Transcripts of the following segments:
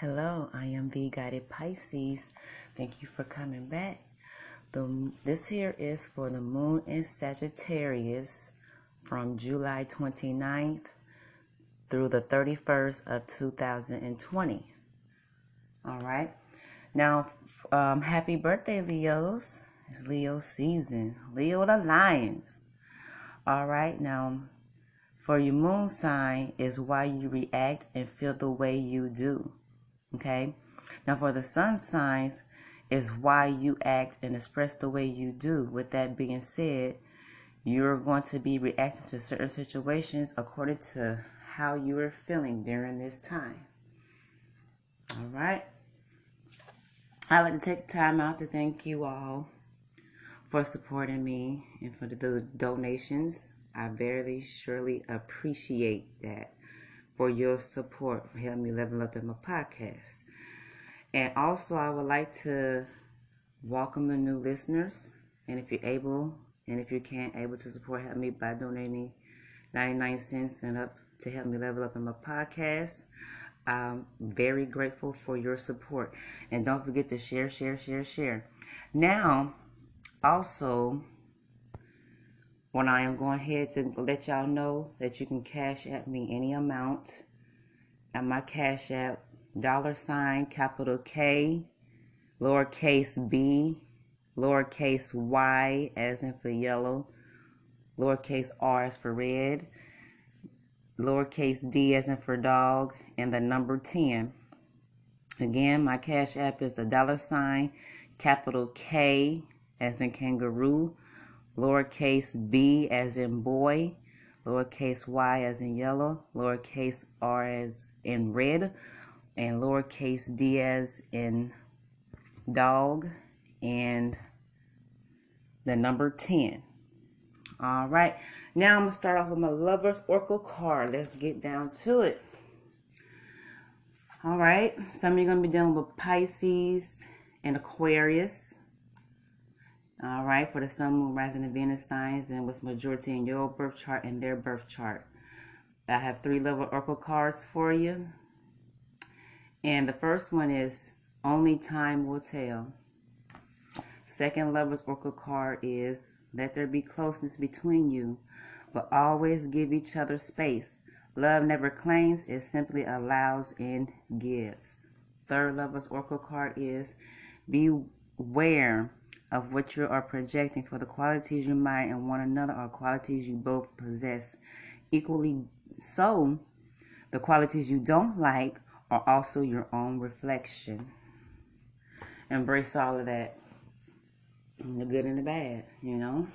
Hello, I am the guided Pisces. Thank you for coming back. The this here is for the moon in Sagittarius from July 29th through the 31st of 2020. All right. Now, um, happy birthday, Leos. It's Leo season. Leo the Lions. All right. Now, for your moon sign is why you react and feel the way you do. Okay. Now, for the sun signs, is why you act and express the way you do. With that being said, you're going to be reacting to certain situations according to how you are feeling during this time. All right. I'd like to take the time out to thank you all for supporting me and for the donations. I very surely appreciate that for your support for helping me level up in my podcast. And also, I would like to welcome the new listeners. And if you're able, and if you can't, able to support, help me by donating 99 cents and up to help me level up in my podcast. I'm very grateful for your support. And don't forget to share, share, share, share. Now, also, when I am going ahead to let y'all know that you can cash at me any amount. At my cash app dollar sign capital K lowercase b lowercase y as in for yellow lowercase r as for red lowercase d as in for dog and the number 10 again my cash app is a dollar sign capital K as in kangaroo lowercase b as in boy, lowercase y as in yellow, lowercase r as in red, and lowercase d as in dog, and the number 10. All right, now I'm going to start off with my Lover's Oracle card. Let's get down to it. All right, some of you are going to be dealing with Pisces and Aquarius. All right, for the Sun, Moon, Rising, and Venus signs, and what's majority in your birth chart and their birth chart. I have three level oracle cards for you. And the first one is Only Time Will Tell. Second level's oracle card is Let there be closeness between you, but always give each other space. Love never claims, it simply allows and gives. Third level's oracle card is Beware of what you are projecting, for the qualities you might and one another are qualities you both possess. Equally so, the qualities you don't like are also your own reflection. Embrace all of that, the good and the bad, you know.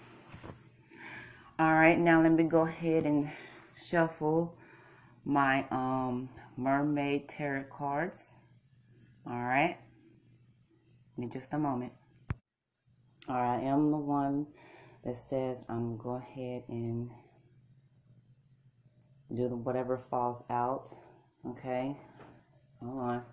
All right, now let me go ahead and shuffle my um mermaid tarot cards. All right, in just a moment. Right, I am the one that says I'm go ahead and do the whatever falls out. Okay, hold on.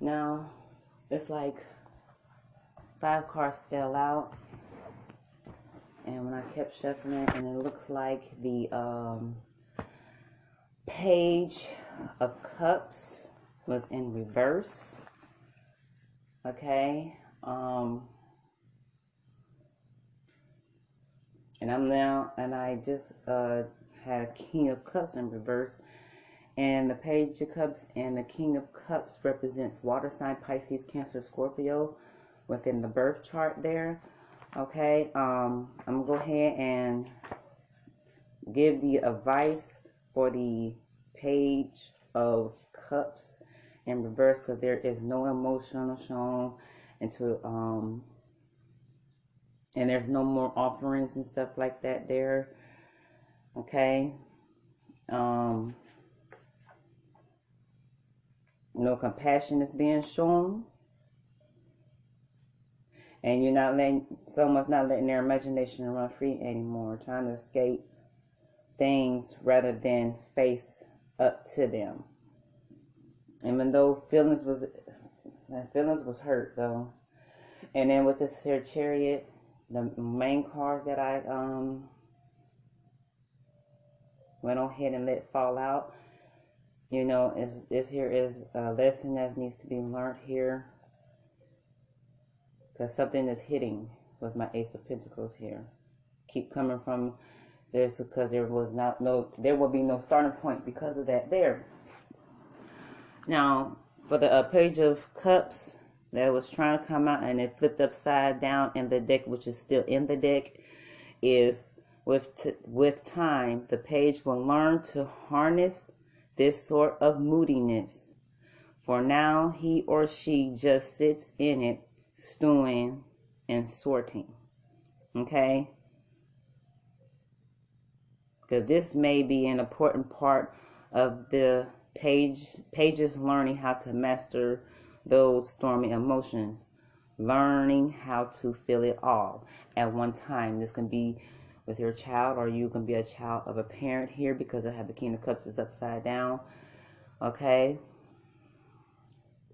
Now, it's like five cards fell out. And when I kept shuffling, it, and it looks like the um, Page of Cups was in reverse. Okay. Um, and I'm now, and I just uh, had a King of Cups in reverse. And the Page of Cups and the King of Cups represents water sign, Pisces, Cancer, Scorpio within the birth chart there. Okay, um, I'm gonna go ahead and give the advice for the Page of Cups in reverse because there is no emotional shown into um and there's no more offerings and stuff like that there okay um no compassion is being shown. And you're not letting someone's not letting their imagination run free anymore trying to escape things rather than face up to them. Even though feelings was feelings was hurt though and then with this here chariot the main cards that i um went on ahead and let fall out you know is this here is a lesson that needs to be learned here. Because something is hitting with my ace of pentacles here. Keep coming from this because there was not no there will be no starting point because of that there. Now for the uh, page of cups that was trying to come out and it flipped upside down in the deck which is still in the deck is with with time the page will learn to harness this sort of moodiness. For now, he or she just sits in it, stewing and sorting. Okay? Because this may be an important part of the page pages learning how to master those stormy emotions learning how to feel it all at one time this can be with your child, or you can be a child of a parent here because I have the King of Cups is upside down. Okay.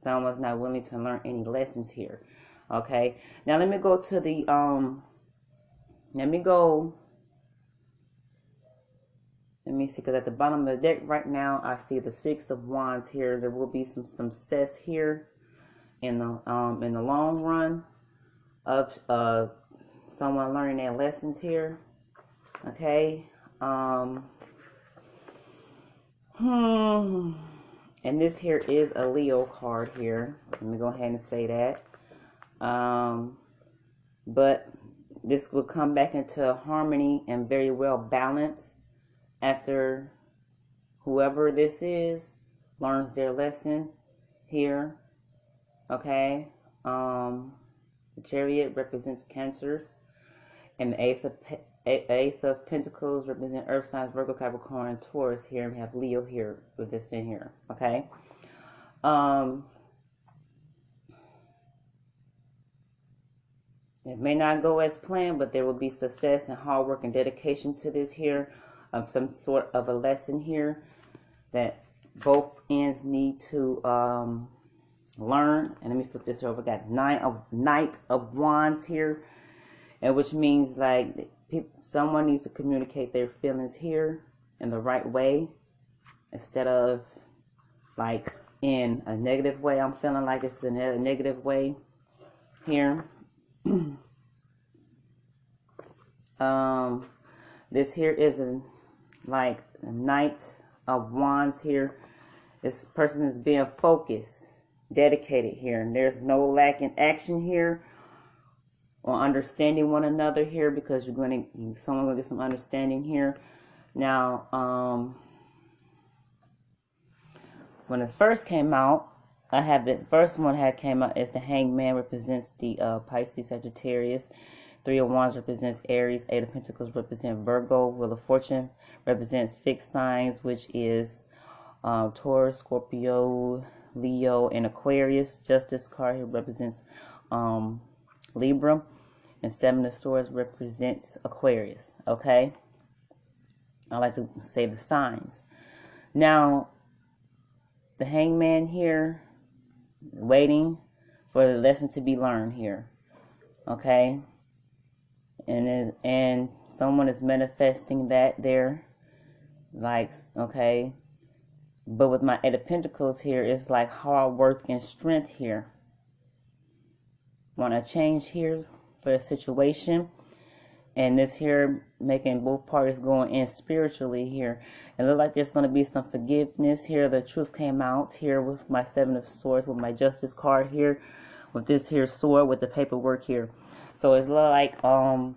Someone's not willing to learn any lessons here. Okay. Now let me go to the um let me go let me see because at the bottom of the deck right now I see the six of wands here. There will be some some success here in the um in the long run of uh someone learning their lessons here Okay. Um, hmm. And this here is a Leo card here. Let me go ahead and say that. Um, but this will come back into harmony and very well balanced after whoever this is learns their lesson here. Okay. Um, the chariot represents cancers and the ace of Ace of Pentacles represent Earth signs, Virgo, Capricorn, Taurus here. And we have Leo here with this in here. Okay. Um, it may not go as planned, but there will be success and hard work and dedication to this here of some sort of a lesson here that both ends need to um, learn. And let me flip this over. We got nine of Knight of Wands here, and which means like someone needs to communicate their feelings here in the right way instead of like in a negative way. I'm feeling like it's in a negative way here. um, this here is a like a knight of wands here. This person is being focused, dedicated here, and there's no lack in action here on understanding one another here because you're going to someone will get some understanding here. Now, um, when it first came out, I have the first one had came out is the Hangman represents the uh, Pisces Sagittarius. Three of Wands represents Aries. Eight of Pentacles represent Virgo. Wheel of Fortune represents fixed signs, which is um, Taurus, Scorpio, Leo, and Aquarius. Justice card here represents um, Libra and seven of swords represents aquarius okay? I like to say the signs. Now the hangman here waiting for the lesson to be learned here okay? And is and someone is manifesting that there like okay? But with my Eight of Pentacles here, it's like hard work and strength here. Want to change here for a situation. And this here making both parties going in spiritually here. It look like there's going to be some forgiveness here. The truth came out here with my Seven of Swords, with my Justice card here, with this here sword, with the paperwork here. So it's like um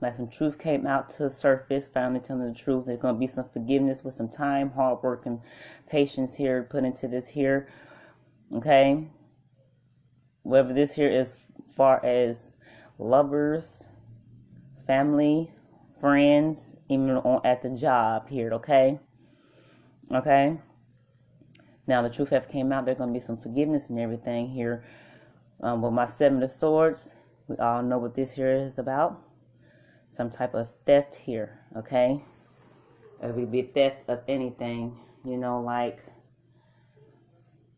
like some truth came out to the surface, finally telling the truth. There's going to be some forgiveness with some time, hard work, and patience here put into this here. Okay? Whether this here is far as lovers, family, friends, even on at the job here, okay? Okay? Now the truth have came out. There's gonna be some forgiveness and everything here. Um, with my seven of swords, we all know what this here is about. Some type of theft here, okay? It would be theft of anything, you know, like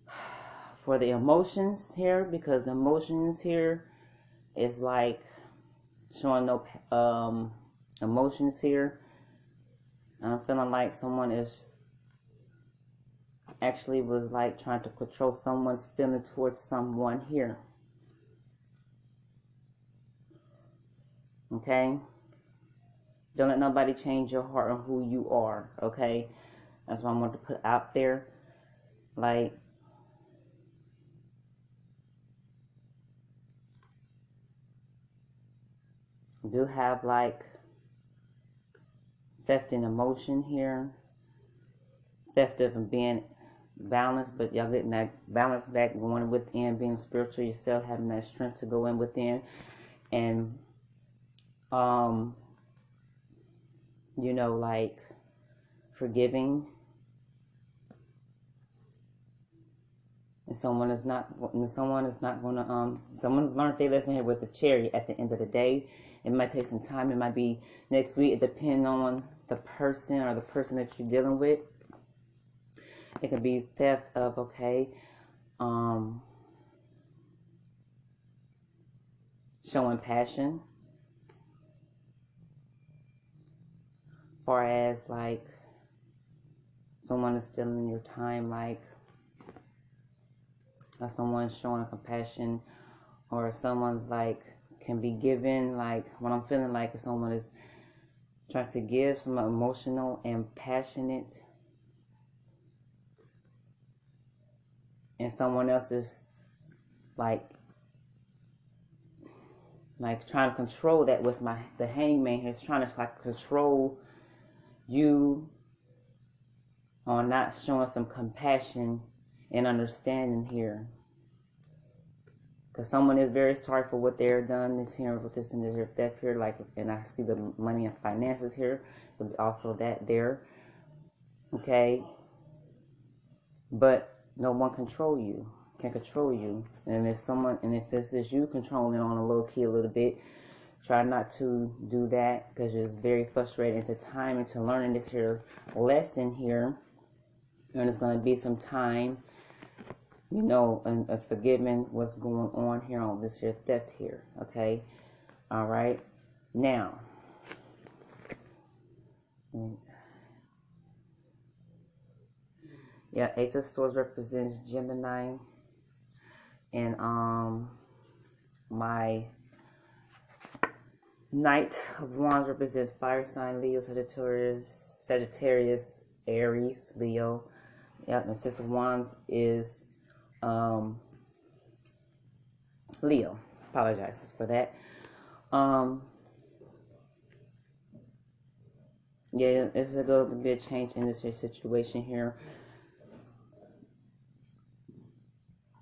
for the emotions here, because the emotions here is like showing no um, emotions here. I'm feeling like someone is actually was like trying to control someone's feeling towards someone here. Okay? Don't let nobody change your heart on who you are. Okay? That's what I want to put out there. Like, do have like theft in emotion here. Theft of being balanced, but y'all getting that balance back, going within, being spiritual yourself, having that strength to go in within, and um, you know, like forgiving. And someone is not, and someone is not going to, um, someone's learned their lesson here with the chariot at the end of the day. It might take some time. It might be next week. It depends on the person or the person that you're dealing with. It could be theft of, okay, um, showing passion. Far as like someone is stealing your time, like or someone's showing compassion, or someone's like can be given, like what I'm feeling like someone is trying to give some emotional and passionate and someone else is like like trying to control that with my the hangman he's trying to like control you on not showing some compassion and understanding here because someone is very sorry for what they're done this here with this and this theft here like and i see the money and finances here but also that there okay? But no one control you can control you. And if someone and if this is you controlling on a low key a little bit try not to do that because it's very frustrating to time into learning this here lesson here. And it's going to be some time you know, and, forgiving what's going on here on this here theft here. Okay. All right. Now, yeah, Eight of Swords represents Gemini, and um, my Knight of Wands represents fire sign Leo, Sagittarius, Sagittarius, Aries, Leo. Yep, and of Wands is um, Leo. Apologizes for that. Um, yeah, it's a going to change in this situation here.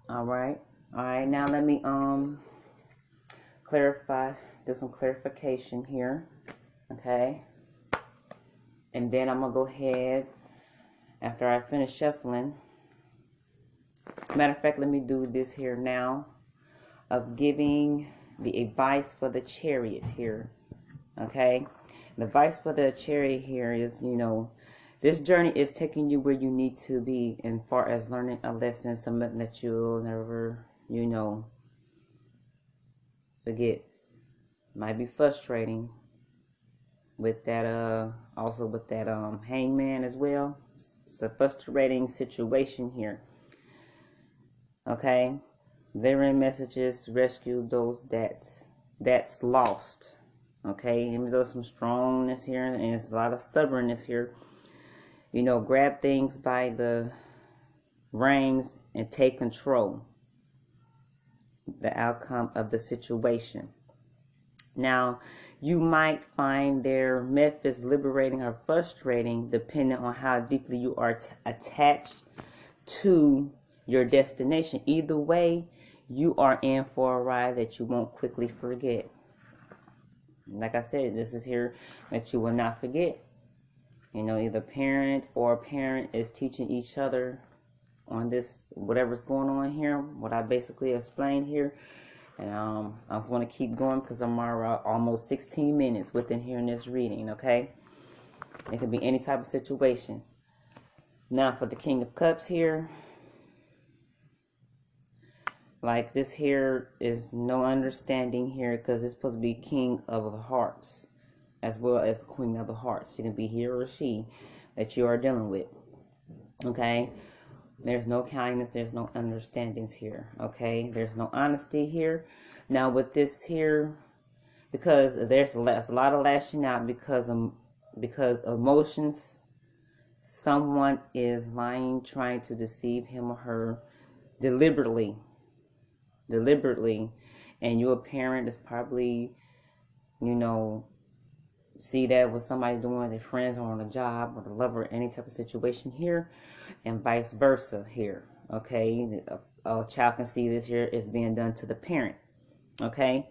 All right. All right. Now let me um clarify, do some clarification here. Okay. And then I'm to go ahead after I finish shuffling Matter of fact, let me do this here now of giving the advice for the chariot here. Okay? The advice for the chariot here is, you know, this journey is taking you where you need to be in far as learning a lesson, something that you'll never, you know, forget. Might be frustrating with that, uh, also with that, um, hangman as well. It's a frustrating situation here. Okay? Delivering messages rescue those that's that's lost. Okay, even though some strongness here and there's a lot of stubbornness here. You know, grab things by the reins and take control the outcome of the situation. Now, you might find their methods liberating or frustrating depending on how deeply you are t- attached to your destination. Either way, you are in for a ride that you won't quickly forget. Like I said, this is here that you will not forget. You know, either parent or parent is teaching each other on this, whatever's going on here, what I basically explained here. And um, I just want to keep going because I'm almost 16 minutes within hearing this reading, okay? It could be any type of situation. Now for the King of Cups here. Like this here is no understanding here because it's supposed to be King of the Hearts as well as Queen of the Hearts. You can be he or she that you are dealing with. Okay? There's no kindness, there's no understandings here. Okay, there's no honesty here. Now, with this here, because there's a lot of lashing out because of, because emotions, someone is lying, trying to deceive him or her deliberately. Deliberately. And you, a parent, is probably, you know, see that what somebody's doing, their friends or on a job or the lover, any type of situation here and vice versa here. Okay, a, a child can see this here is being done to the parent. Okay,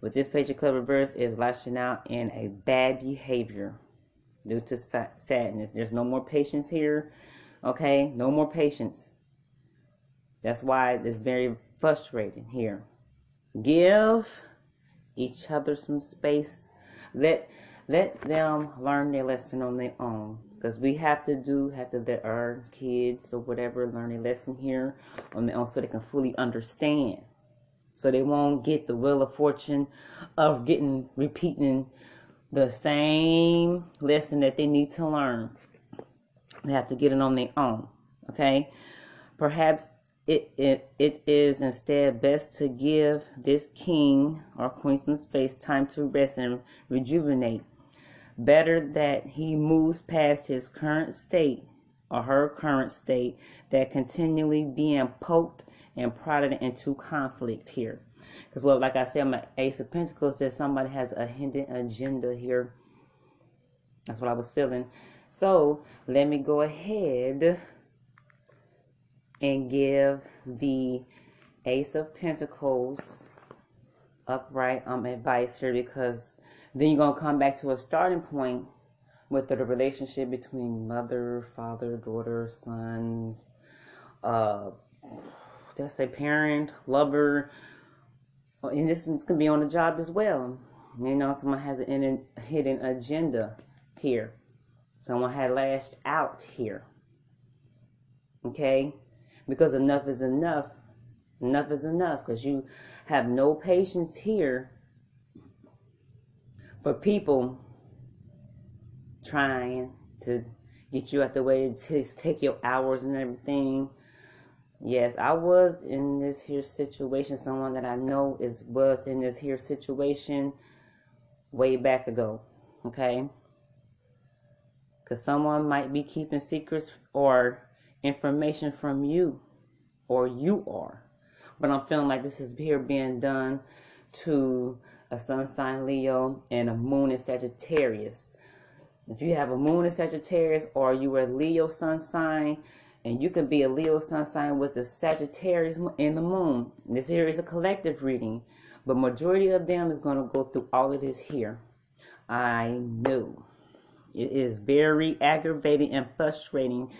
but this page of club reverse is lashing out in a bad behavior due to sadness. There's no more patience here. Okay, no more patience. That's why it's very frustrating here. Give each other some space. Let let them learn their lesson on their own because we have to do have to let our kids or whatever learn a lesson here on their own so they can fully understand so they won't get the wheel of fortune of getting repeating the same lesson that they need to learn they have to get it on their own okay perhaps it, it, it is instead best to give this king or queen some space time to rest and rejuvenate Better that he moves past his current state or her current state that continually being poked and prodded into conflict here. Because, well, like I said, my Ace of Pentacles says somebody has a hidden agenda here. That's what I was feeling. So, let me go ahead and give the Ace of Pentacles upright um, advice here because then you're to come back to a starting point with the relationship between mother, father, daughter, son, uh, I say parent, lover, and this is to be on the job as well. You know, someone has an hidden agenda here. Someone had lashed out here. Okay? Because enough is enough. Enough is enough because you have no patience here for people trying to get you out the way to take your hours and everything. Yes, I was in this here situation. Someone that I know is was in this here situation way back ago. Okay, because someone might be keeping secrets or information from you, or you are. But I'm feeling like this is here being done to a sun sign Leo, and a moon in Sagittarius. If you have a moon in Sagittarius or you are a Leo sun sign, and you can be a Leo sun sign with a Sagittarius in the moon. This here is a collective reading, but majority of them is going to go through all of this here. I know. It is very aggravating and frustrating.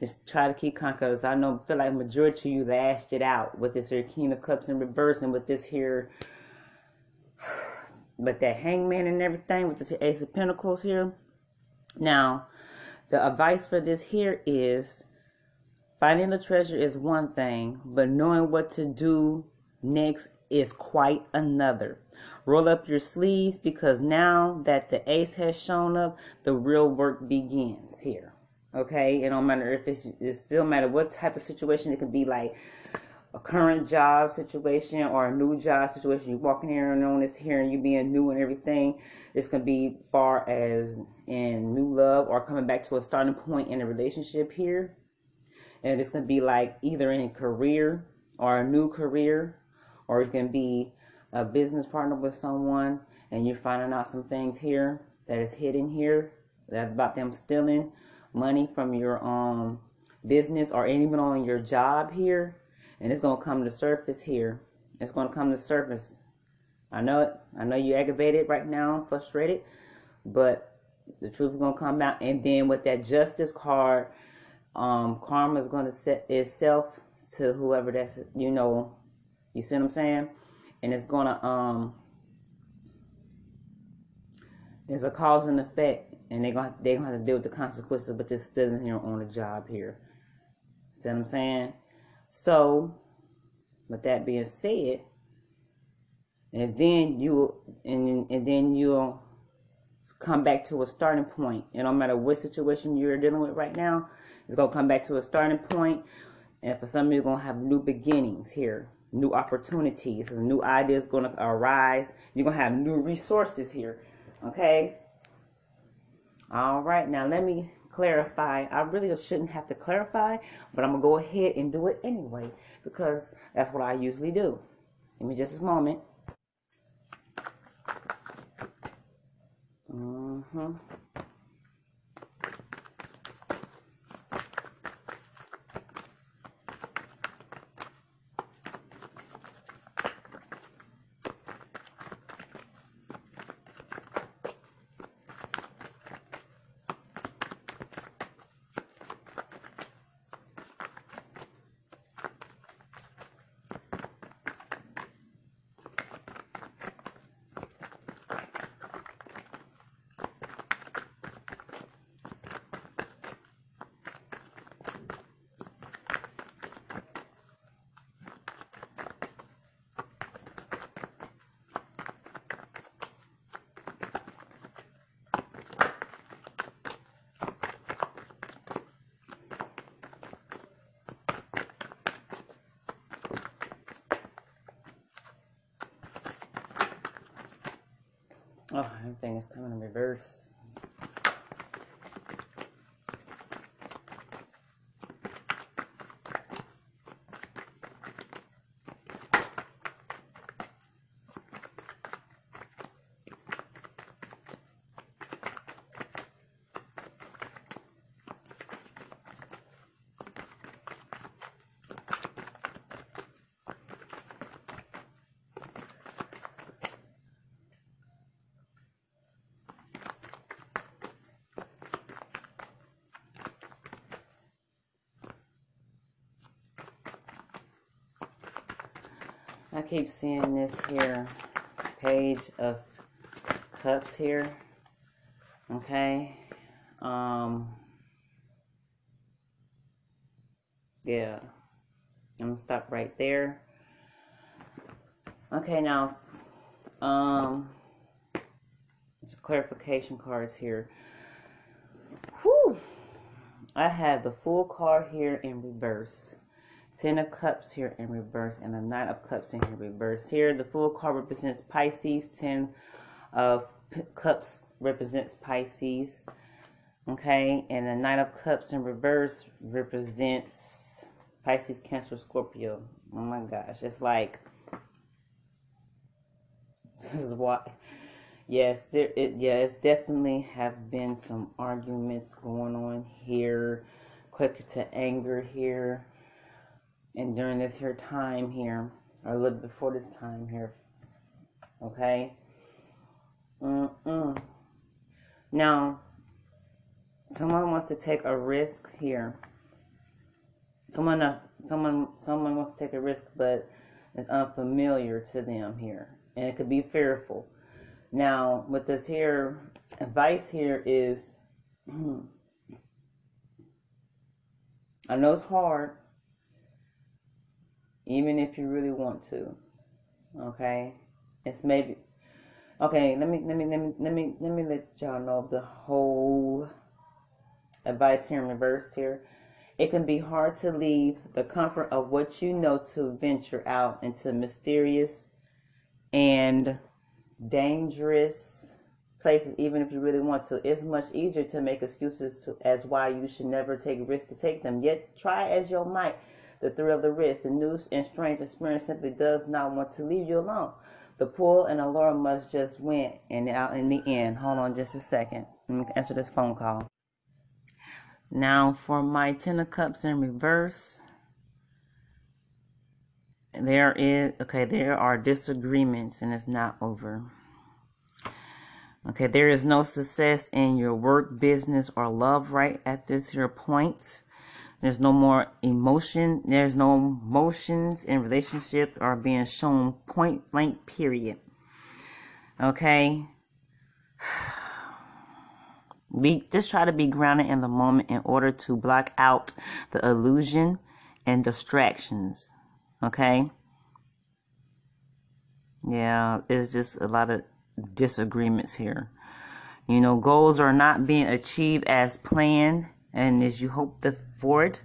Just try to keep because I know feel like majority of you lashed it out with this here King of Cups in reverse and with this here but that hangman and everything with this ace of pentacles here. Now the advice for this here is finding the treasure is one thing but knowing what to do next is quite another. Roll up your sleeves because now that the ace has shown up the real work begins here Okay, it don't matter if it's it still matter what type of situation it could be like a current job situation or a new job situation. You walking here and on this here and you being new and everything. This can be far as in new love or coming back to a starting point in a relationship here. And it's gonna be like either in a career or a new career, or you can be a business partner with someone and you're finding out some things here that is hidden here that about them stealing money from your um business or even on your job here and it's gonna come to surface here. It's gonna come to surface. I know it. I know you aggravated right now frustrated but the truth is gonna come out. And then with that justice card um karma is gonna set itself to whoever that's you know you see what i'm saying? And it's gonna um it's a cause and effect and they're gonna they're gonna have to deal with the consequences, but just still in here on the job here. See what I'm saying? So, with that being said, and then you and and then you'll come back to a starting point. And no matter what situation you're dealing with right now, it's gonna come back to a starting point. And for some of you, gonna have new beginnings here, new opportunities, new ideas gonna arise. You're gonna have new resources here. Okay all right, now let me clarify. I really shouldn't have to clarify, but I'm going to go ahead and do it anyway because that's what I usually do. Give me just a moment. Mm-hmm. Oh, everything is coming in reverse. Keep seeing this here page of cups here. Okay. Um yeah. I'm gonna stop right there. Okay, now um some clarification cards here. Whew. I have the Fool card here in reverse. Ten of Cups here in reverse and the Nine of Cups in reverse. Here, the Fool card represents Pisces. Ten of Cups represents Pisces. Okay, and the Nine of Cups in reverse represents Pisces, Cancer, Scorpio. Oh my gosh, it's like this is what. Yes, there. It yes, definitely have been some arguments going on here. Quick to anger here and during this here time here, or little before this time here, okay? Mm-mm. Now, someone wants to take a risk here. Someone else, someone, someone wants to take a risk, but it's unfamiliar to them here, and it could be fearful. Now, with this here advice here is, I know it's hard, even if you really want to. Okay, it's maybe okay. Let me let me let me let me let me let y'all know the whole advice here in reverse here. It can be hard to leave the comfort of what you know to venture out into mysterious and dangerous places, even if you really want to. It's much easier to make excuses to as why you should never take risks to take them. Yet try as you might the thrill of the risk, the new and strange experience simply does not want to leave you alone. The pull and allure must just win and out in the end. Hold on just a second. Let me answer this phone call. Now for my Ten of Cups in reverse. There is okay, there are disagreements and it's not over. Okay, there is no success in your work, business, or love right at this here point. There's no more emotion. There's no emotions in relationship are being shown point blank, period. Okay. We just try to be grounded in the moment in order to block out the illusion and distractions. Okay. Yeah, it's just a lot of disagreements here. You know, goals are not being achieved as planned and as you hope for it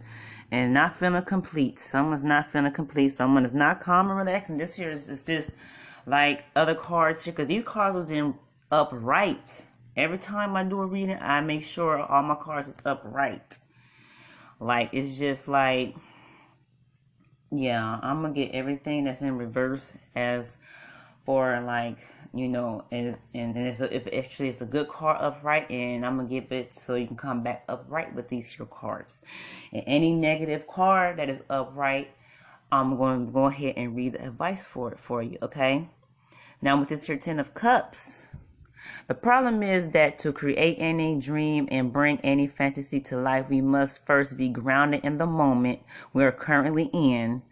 and not feeling complete. Someone's not feeling complete. Someone is not calm and relaxed. And this here is, is just like other cards here because these cards was in upright. Every time I do a reading, I make sure all my cards is upright. Like it's just like, yeah, I'm gonna get everything that's in reverse as for like you know, and and, and it's a, if actually it's a good card upright, and I'm gonna give it so you can come back upright with these your cards. And any negative card that is upright, I'm going to go ahead and read the advice for it for you. Okay. Now with this your Ten of Cups, the problem is that to create any dream and bring any fantasy to life, we must first be grounded in the moment we're currently in,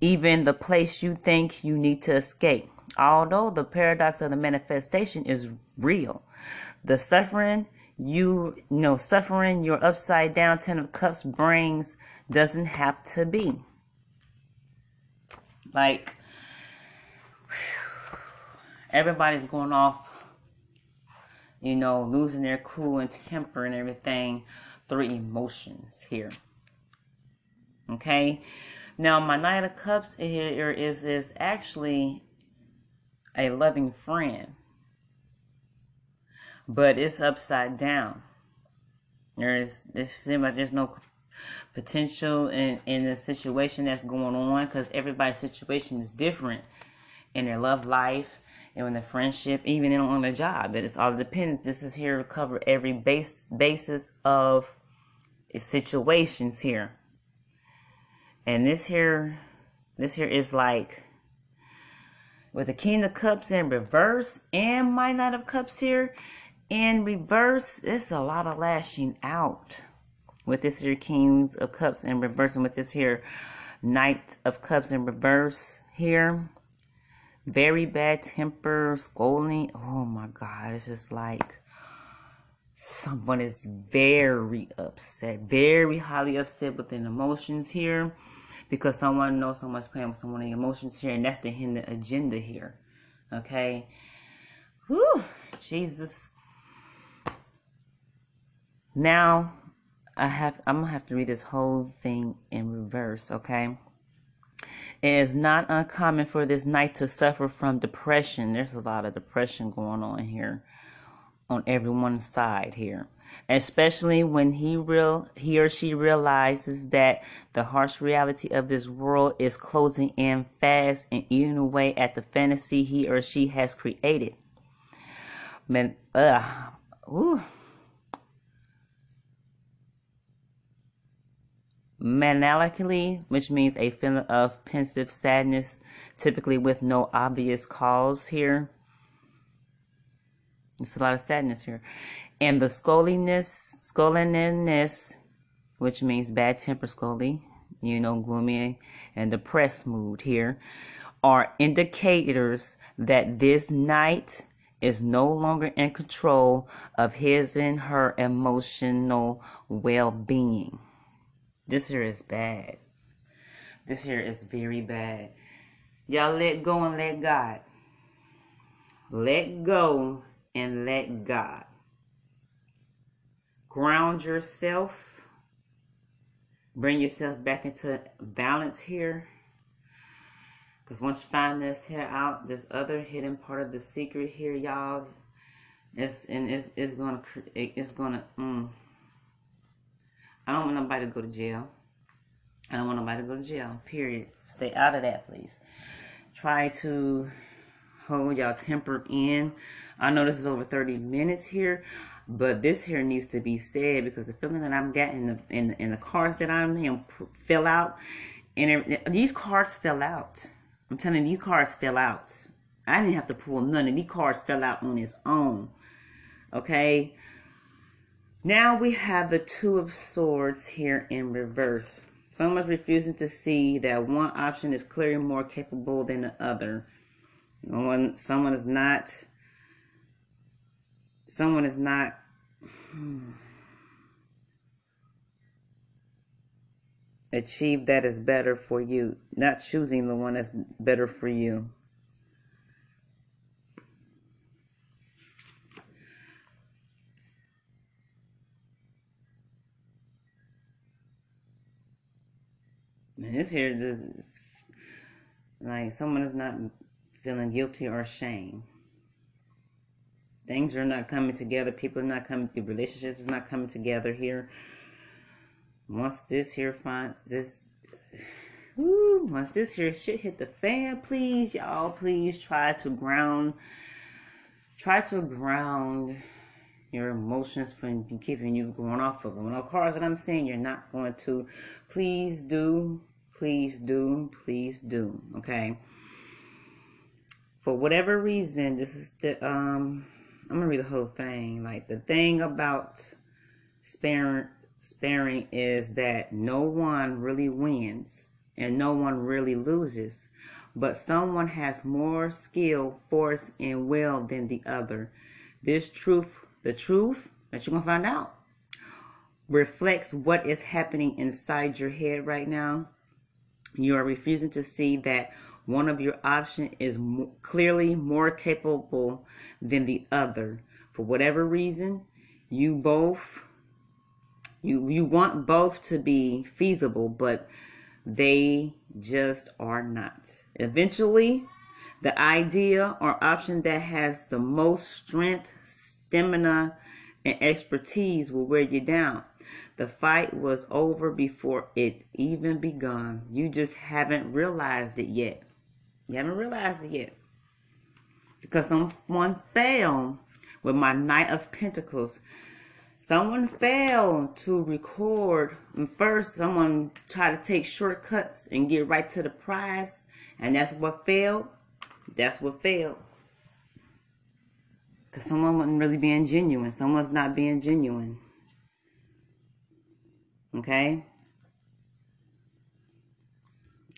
even the place you think you need to escape. Although the paradox of the manifestation is real, the suffering you, you know, suffering your upside down ten of cups brings doesn't have to be. Like, everybody's going off, you know, losing their cool and temper and everything through emotions here. Okay. Now, my Knight of Cups here is is actually a loving friend. But it's upside down. There is seems like there's no potential in, in the situation that's going on because everybody's situation is different in their love life and in their friendship, even in, on their job. It is all dependent. This is here to cover every base basis of situations here. And this here this here is like with the King of Cups in reverse and my Knight of Cups here in reverse, it's a lot of lashing out. With this here Kings of Cups in reverse and with this here Knight of Cups in reverse here. Very bad temper, scolding. Oh my God, it's just like someone is very upset, very highly upset within emotions here because someone knows someone's playing with someone's emotions here, and that's the hidden agenda here. Okay. Whew, Jesus. Now, I have I'm gonna have to read this whole thing in reverse, okay? It is not uncommon for this knight to suffer from depression. There's a lot of depression going on here on everyone's side here especially when he real he or she realizes that the harsh reality of this world is closing in fast and eating away at the fantasy he or she has created. Man, uh, ooh. Melancholy, which means a feeling of pensive sadness, typically with no obvious cause here. It's a lot of sadness here and the scoliness, scoliness, which means bad temper, scolly, you know, gloomy and depressed mood here, are indicators that this knight is no longer in control of his and her emotional well-being. This here is bad. This here is very bad. Y'all let go and let God. Let go and let God. Ground yourself. Bring yourself back into balance here. Because once you find this here out, this other hidden part of the secret here, y'all, it's and it's it's gonna it's gonna. Mm, I don't want nobody to go to jail. I don't want nobody to go to jail. Period. Stay out of that, please. Try to hold y'all temper in. I know this is over 30 minutes here, but this here needs to be said because the feeling that I'm getting in the, in, the cards that I'm in fill out, and it, these cards fell out. I'm telling you, these cards fell out. I didn't have to pull none of these cards fell out on its own. Okay. Now we have the Two of Swords here in reverse. Someone's refusing to see that one option is clearly more capable than the other. No one, someone is not someone is not hmm, achieve that is better for you not choosing the one that's better for you. And this here like someone is not feeling guilty or shame things are not coming together. People are not coming. Relationships is not coming together here. Once this here finds this, woo, once this here shit hit the fan, please, y'all, please try to ground, try to ground your emotions from keeping you going off of them. No cars that I'm saying you're not going to. Please do, please do, please do. Okay. For whatever reason, this is the um I'm gonna read the whole thing. Like the thing about sparing sparing is that no one really wins and no one really loses, but someone has more skill, force, and will than the other. This truth, the truth that you're gonna find out, reflects what is happening inside your head right now. You are refusing to see that one of your options is clearly more capable than the other. For whatever reason, you both you you want both to be feasible, but they just are not. Eventually, the idea or option that has the most strength, stamina, and expertise will wear you down. The fight was over before it even begun. You just haven't realized it yet. You haven't realized it yet. Because someone failed with my Knight of Pentacles. Someone failed to record. And first, someone tried to take shortcuts and get right to the prize. And that's what failed. That's what failed. Because someone wasn't really being genuine. Someone's not being genuine. Okay?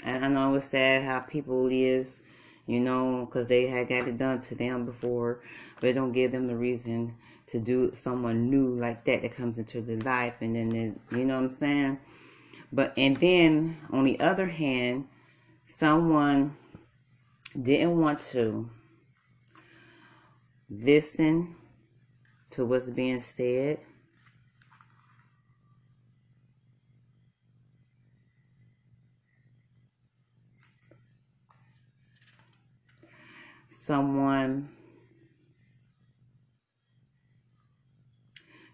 And I know it's sad how people is, you know, because they had got it done to them before, but don't give them the reason to do someone new like that that comes into their life, and then you know what I'm saying. But and then on the other hand, someone didn't want to listen to what's being said someone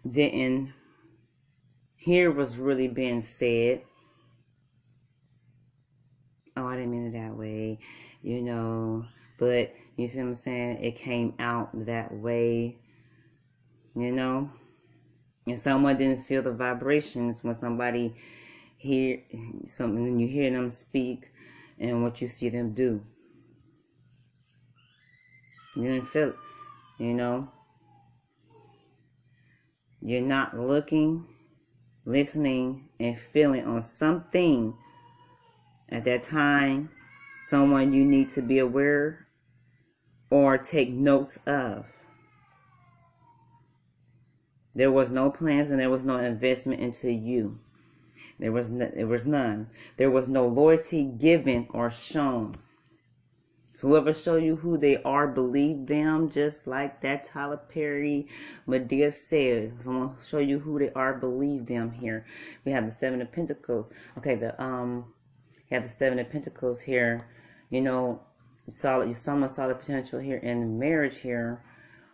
didn't hear was really being said. Oh, I didn't mean it that way, you know. But you see what I'm saying? It came out that way, you know. And someone didn't feel the vibrations when somebody hear something and you hear them speak and what you see them do. You didn't feel you know. You're not looking, listening, and feeling on something at that time, someone you need to be aware or take notes of. There was no plans and there was no investment into you. There was no, there was none. There was no loyalty given or shown. Whoever show you who they are, believe them, just like that Tyler Perry Madea said. Someone show you who they are, believe them here. We have the seven of pentacles. Okay, the um you have the seven of pentacles here. You know, solid you saw my solid potential here in marriage here.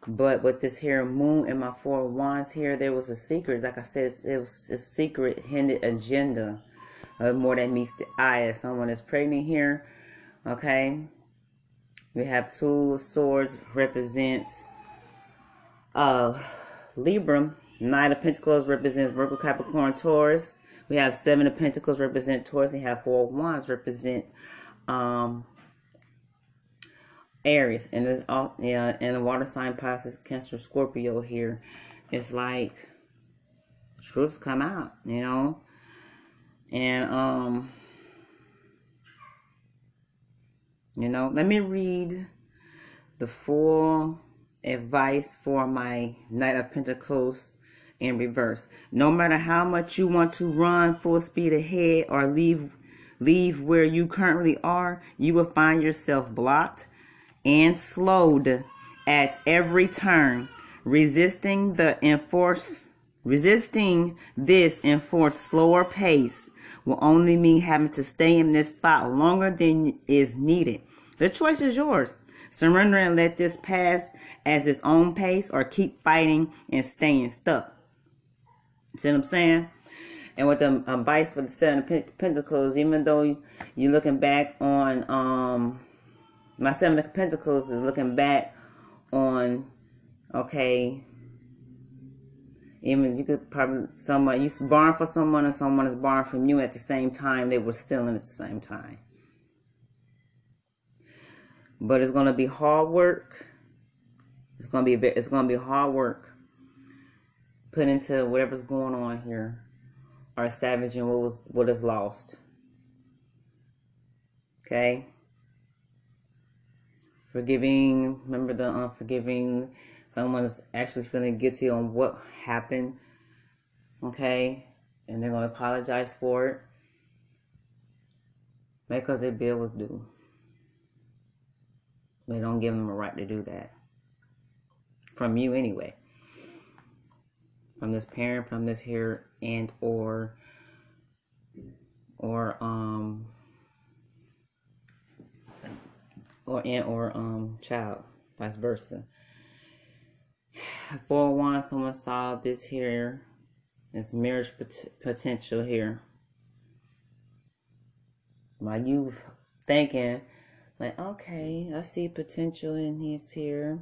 But with this here moon and my four wands here, there was a secret. Like I said, it was a secret hidden agenda. Uh, more than meets the eye. Someone is pregnant here, okay, we have two swords represents uh Libra. Nine of Pentacles represents Virgo, Capricorn, Taurus. We have Seven of Pentacles represent Taurus. We have Four of Wands represent um Aries. And there's all yeah, and the water sign Pisces, Cancer, Scorpio here. It's like truths come out, you know. And um You know, let me read the full advice for my Knight of Pentacles in reverse. No matter how much you want to run full speed ahead or leave leave where you currently are, you will find yourself blocked and slowed at every turn, resisting the enforce resisting this enforced slower pace will only mean having to stay in this spot longer than is needed. The choice is yours. Surrender and let this pass as its own pace or keep fighting and staying stuck. See what I'm saying? And with the advice for the Seven of Pentacles, even though you're looking back on, um, my Seven of Pentacles is looking back on, okay, even you could probably, someone, you born for someone and someone is born from you at the same time, they were stealing at the same time. But it's gonna be hard work. It's gonna be a bit, it's gonna be hard work. Put into whatever's going on here, or savaging what was what is lost. Okay. Forgiving. Remember the unforgiving. Someone's actually feeling guilty on what happened. Okay, and they're gonna apologize for it because their bill was due. They don't give them a right to do that. From you anyway. From this parent, from this here and or or um or and or um child, vice versa. For one, someone saw this here, this marriage pot- potential here. While you thinking like, okay, I see potential in his here.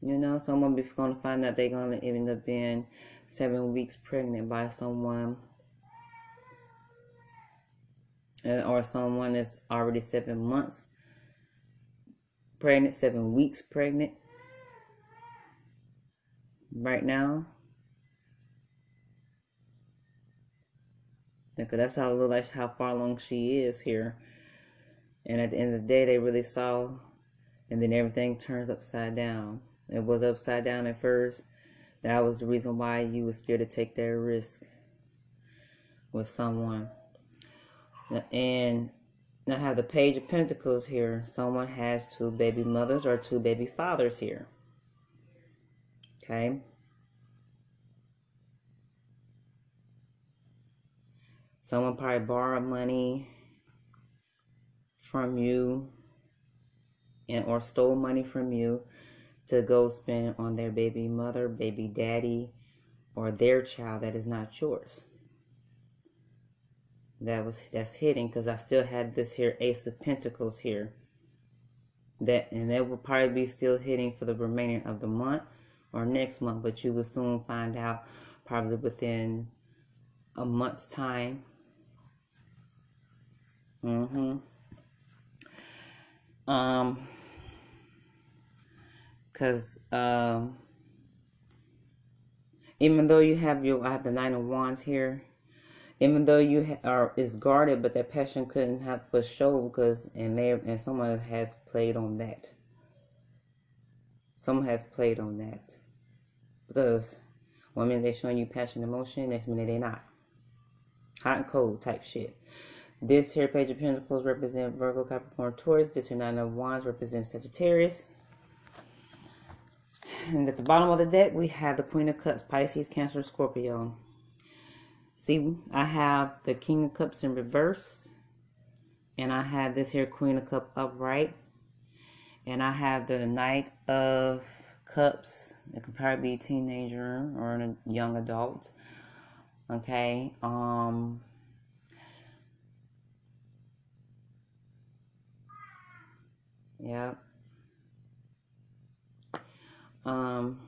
You know, someone be going to find out they're going to end up being seven weeks pregnant by someone. Uh, or someone that's already seven months pregnant, seven weeks pregnant right now. Because that's how like how far along she is here. And at the end of the day, they really saw, and then everything turns upside down. It was upside down at first. That was the reason why you were scared to take that risk with someone. And I have the Page of Pentacles here. Someone has two baby mothers or two baby fathers here. Okay. Someone probably borrowed money from you and or stole money from you to go spend on their baby mother, baby daddy, or their child that is not yours. That was that's hidden because I still have this here Ace of Pentacles here. That and that will probably be still hitting for the remainder of the month or next month, but you will soon find out probably within a month's time. Mm-hmm. Um, because um, even though you have your, I have the nine of wands here. Even though you ha- are is guarded, but that passion couldn't have but show because and there and someone has played on that. Someone has played on that because one minute they're showing you passion, emotion, next minute they're not. Hot and cold type shit. This here Page of Pentacles represent Virgo, Capricorn, Taurus. This here Nine of Wands represents Sagittarius. And at the bottom of the deck, we have the Queen of Cups, Pisces, Cancer, Scorpio. See, I have the King of Cups in reverse. And I have this here Queen of Cups upright. And I have the Knight of Cups. It could probably be a teenager or a young adult. Okay. Um Yep. Um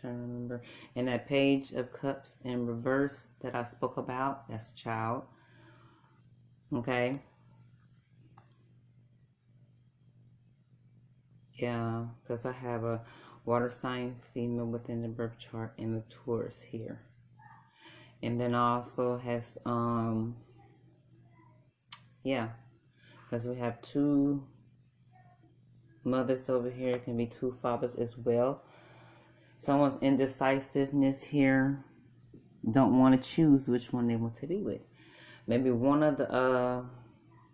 trying to remember. And that page of cups in reverse that I spoke about, that's child. Okay. Yeah, because I have a water sign female within the birth chart in the Taurus here. And then also has, um, yeah, because we have two mothers over here. It can be two fathers as well. Someone's indecisiveness here. Don't want to choose which one they want to be with. Maybe one of the uh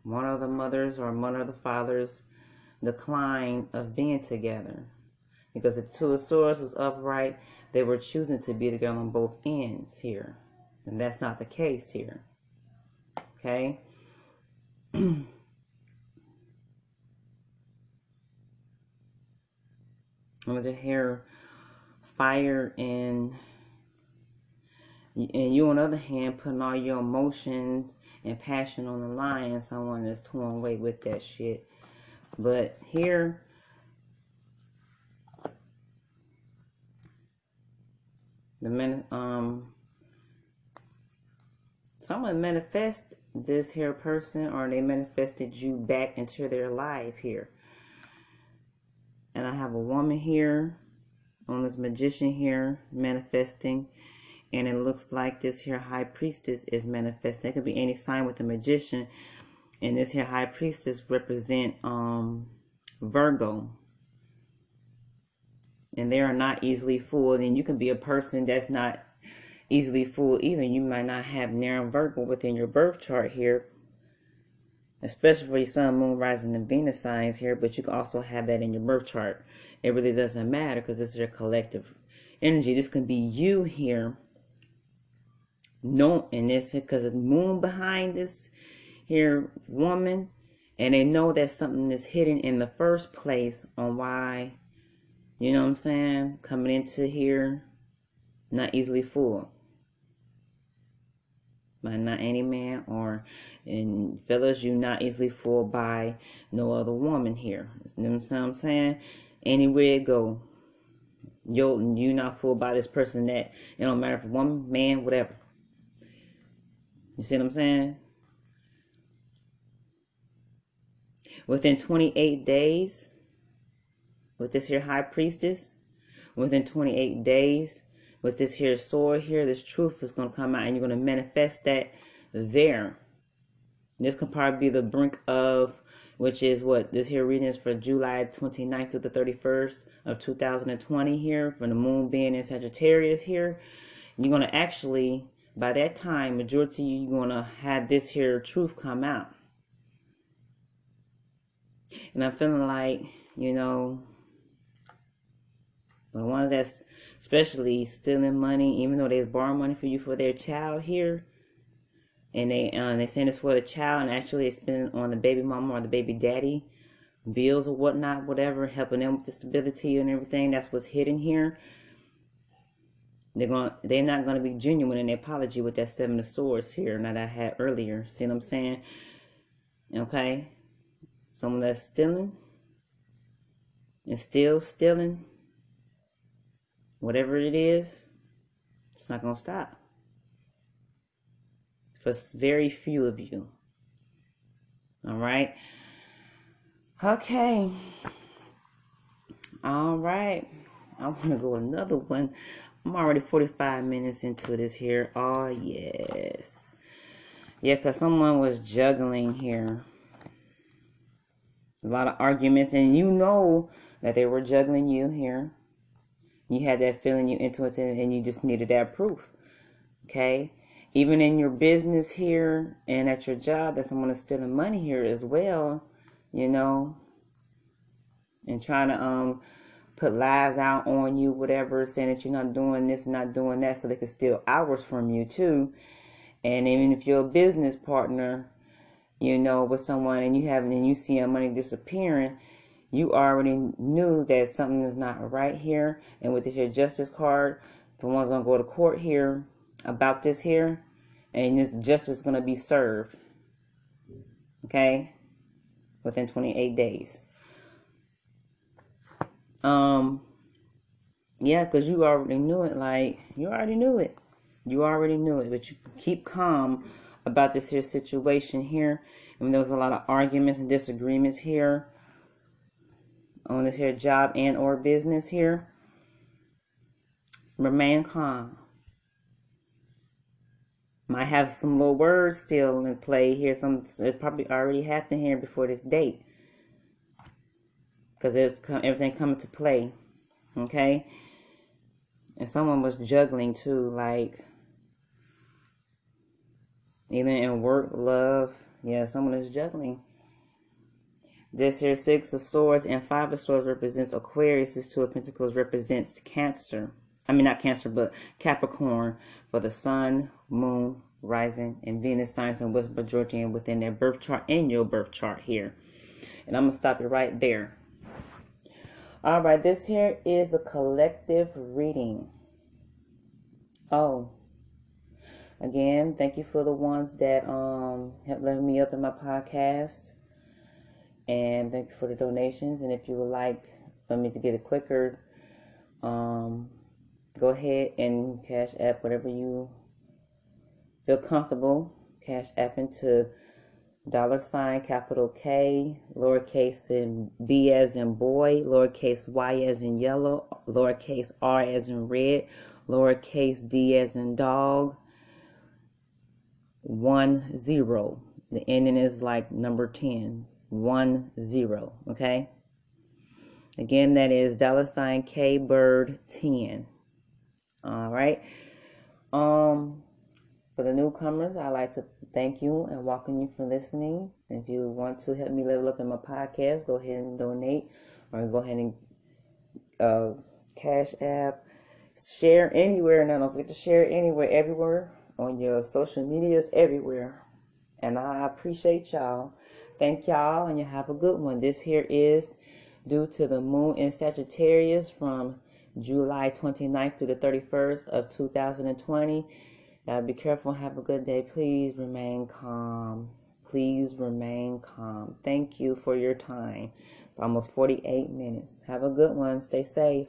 one of the mothers or one of the fathers decline of being together. Because the two of swords was upright they were choosing to be together on both ends here. And that's not the case here. Okay I'm going to hear fire and and you on the other hand putting all your emotions and passion on the line and someone that's torn away with that shit. But here the man um someone manifest this here person or they manifested you back into their life here and I have a woman here on this magician here manifesting. And it looks like this here high priestess is manifesting. It could be any sign with the magician. And this here high priestess represent um virgo. And they are not easily fooled. And you can be a person that's not easily fooled either. You might not have narrow virgo within your birth chart here especially for your sun moon rising and venus signs here but you can also have that in your birth chart it really doesn't matter because this is your collective energy. This can be you here. No, and this because it's moon behind this here woman, and they know that something is hidden in the first place on why, you know what I'm saying, coming into here, not easily fooled by not any man or and fellas you not easily fooled by no other woman here you know what i'm saying anywhere it go. Yo, you not fooled by this person that it don't matter if woman, man, whatever. You see what I'm saying? Within 28 days, with this here high priestess, within 28 days, with this here sword here, this truth is going to come out and you're going to manifest that there. This could probably be the brink of which is what this here reading is for July 29th to the 31st of 2020 here, from the moon being in Sagittarius here. You're going to actually, by that time, majority you, you're going to have this here truth come out. And I'm feeling like, you know, the ones that's especially stealing money, even though they borrow money for you for their child here, and they uh, they send this for the child and actually it's been on the baby mama or the baby daddy bills or whatnot whatever helping them with the stability and everything that's what's hidden here. They're going they're not going to be genuine in their apology with that seven of swords here that i had earlier. See what i'm saying? Okay? Someone that's stealing and still stealing whatever it is it's not going to stop for very few of you. All right. Okay. All right. I want to go another one. I'm already 45 minutes into this here. Oh, yes. Yeah, because someone was juggling here. A lot of arguments, and you know that they were juggling you here. You had that feeling, you intuitive, and you just needed that proof. Okay? even in your business here and at your job that someone is stealing money here as well, you know, and trying to um put lies out on you, whatever, saying that you're not doing this, not doing that, so they can steal hours from you too. And even if you're a business partner, you know, with someone and you have and you see your money disappearing, you already knew that something is not right here. And with this your justice card, the one's gonna go to court here about this here, and this justice gonna be served. Okay, within 28 days. Um, yeah, because you already knew it. Like you already knew it. You already knew it, but you keep calm about this here situation here. And there was a lot of arguments and disagreements here on this here job and or business here. Remain calm. Might have some little words still in play here. Some it probably already happened here before this date. Because it's everything coming to play. Okay? And someone was juggling too, like either in work, love. Yeah, someone is juggling. This here six of swords and five of swords represents Aquarius. This two of pentacles represents Cancer. I mean not Cancer, but Capricorn for the Sun, Moon, Rising, and Venus signs and West majority and within their birth chart and your birth chart here. And I'm gonna stop it right there. All right, this here is a collective reading. Oh, again, thank you for the ones that um have left me up in my podcast. And thank you for the donations. And if you would like for me to get it quicker, um, go ahead and cash app whatever you feel comfortable. Cash app into dollar sign capital K, lowercase and B as in boy, lowercase y as in yellow, lowercase r as in red, lowercase d as in dog, one zero. The ending is like number 10 one zero. Okay. Again, that is dollar sign K Bird 10. All right. Um, for the newcomers, I'd like to thank you and welcome you for listening. If you want to help me level up in my podcast, go ahead and donate or go ahead and uh, cash app, share anywhere. And I don't forget to share anywhere, everywhere on your social medias, everywhere. And I appreciate y'all. Thank y'all, and you have a good one. This here is due to the moon in Sagittarius from July 29th through the 31st of 2020. Y'all be careful have a good day. Please remain calm. Please remain calm. Thank you for your time. It's almost 48 minutes. Have a good one. Stay safe.